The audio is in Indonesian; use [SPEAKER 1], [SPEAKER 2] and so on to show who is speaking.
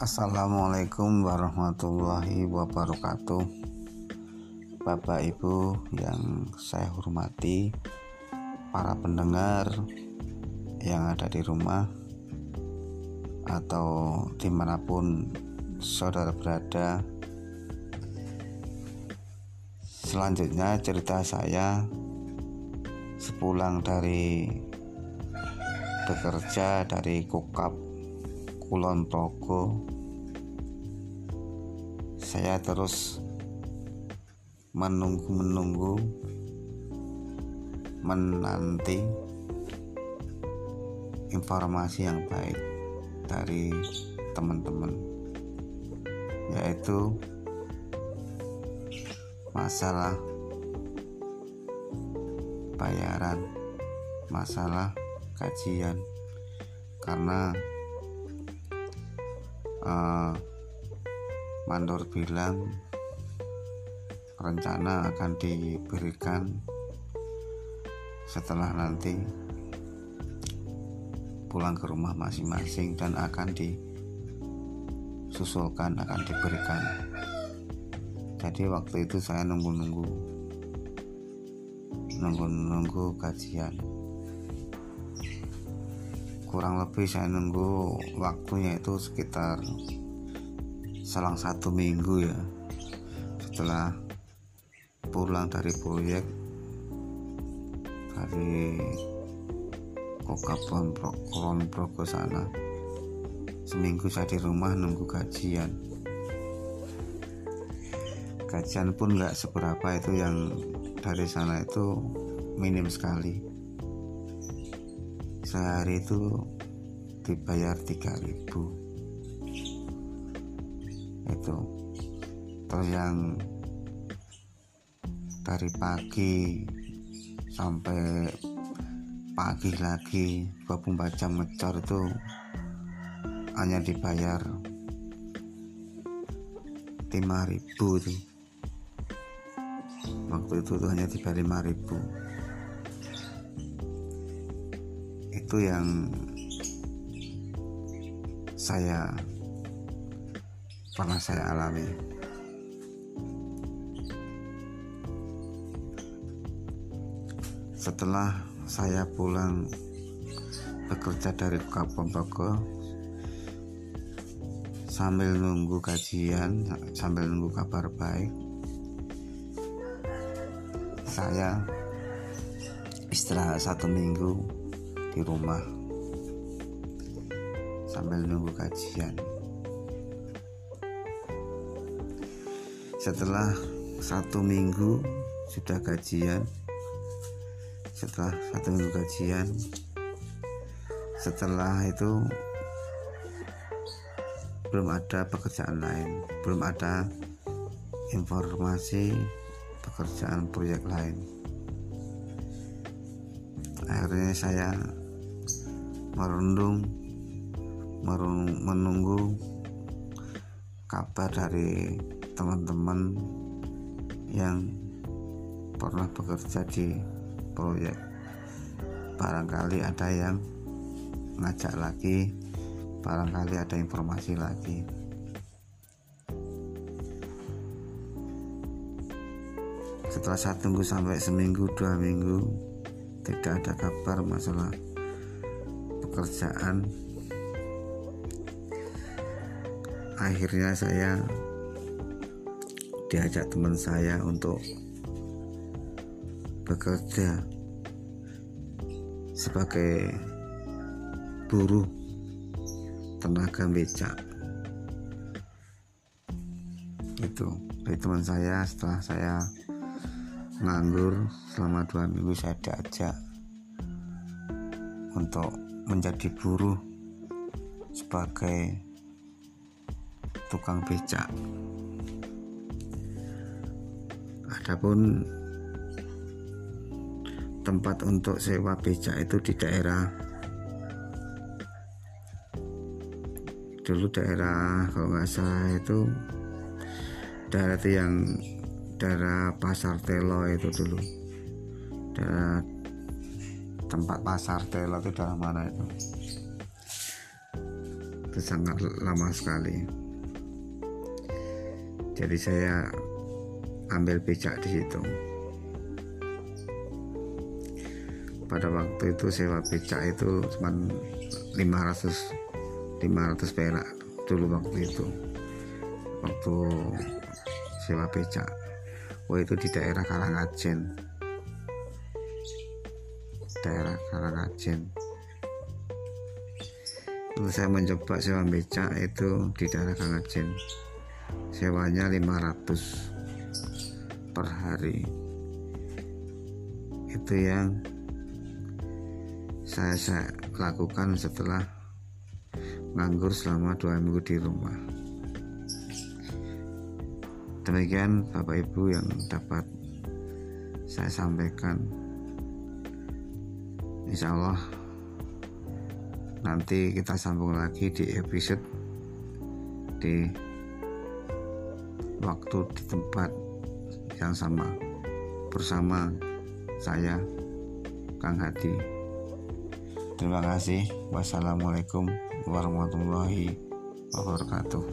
[SPEAKER 1] Assalamualaikum warahmatullahi wabarakatuh. Bapak Ibu yang saya hormati Para pendengar yang ada di rumah Atau di mana pun saudara berada. Selanjutnya cerita saya Sepulang dari bekerja dari kokap Kulon Progo. Saya terus menunggu-menunggu menanti informasi yang baik dari teman-teman yaitu masalah bayaran masalah kajian. Karena uh, mandor bilang rencana akan diberikan setelah nanti pulang ke rumah masing-masing dan akan disusulkan akan diberikan. Jadi waktu itu saya nunggu-nunggu nunggu-nunggu kajian kurang lebih saya nunggu waktunya itu sekitar selang satu minggu ya. Setelah pulang dari proyek dari Kokapon Kulon Progo sana. Seminggu saya di rumah nunggu gajian. Gajian pun nggak seberapa itu yang dari sana itu minim sekali sehari itu dibayar 3000 itu. Terus yang dari pagi sampai pagi lagi 24 jam ngecor itu hanya dibayar 5000 itu. Waktu itu tuh hanya dibayar 5000 itu yang saya pernah saya alami. Setelah saya pulang bekerja dari Kampung Bogor sambil nunggu kajian sambil nunggu kabar baik saya istirahat satu minggu di rumah sambil nunggu kajian. Setelah satu minggu sudah kajian, setelah satu minggu kajian, setelah itu belum ada pekerjaan lain, belum ada informasi pekerjaan proyek lain. Akhirnya saya merundung menunggu kabar dari teman-teman yang pernah bekerja di proyek. Barangkali ada yang ngajak lagi barangkali ada informasi lagi. Setelah saya tunggu sampai seminggu dua minggu tidak ada kabar masalah pekerjaan. Akhirnya saya diajak teman saya untuk bekerja sebagai buruh tenaga becak. Itu dari teman saya setelah saya nganggur selama dua minggu saya diajak untuk menjadi buruh sebagai tukang becak. Adapun tempat untuk sewa becak itu di daerah dulu daerah kalau nggak salah itu daerah itu yang daerah pasar telo itu dulu daerah tempat pasar telo itu dalam mana itu? Itu sangat lama sekali. Jadi saya ambil becak di situ. Pada waktu itu sewa becak itu cuma 500 500 perak dulu waktu itu. Waktu sewa becak. Oh itu di daerah Karangajen daerah Karangajen itu saya mencoba sewa becak itu di daerah Karangajen sewanya 500 per hari. Itu yang saya, saya lakukan setelah nganggur selama dua minggu di rumah. Demikian Bapak Ibu yang dapat saya sampaikan Insya Allah nanti kita sambung lagi di episode di waktu di tempat yang sama bersama saya Kang Hadi Terima kasih. Wassalamualaikum warahmatullahi wabarakatuh.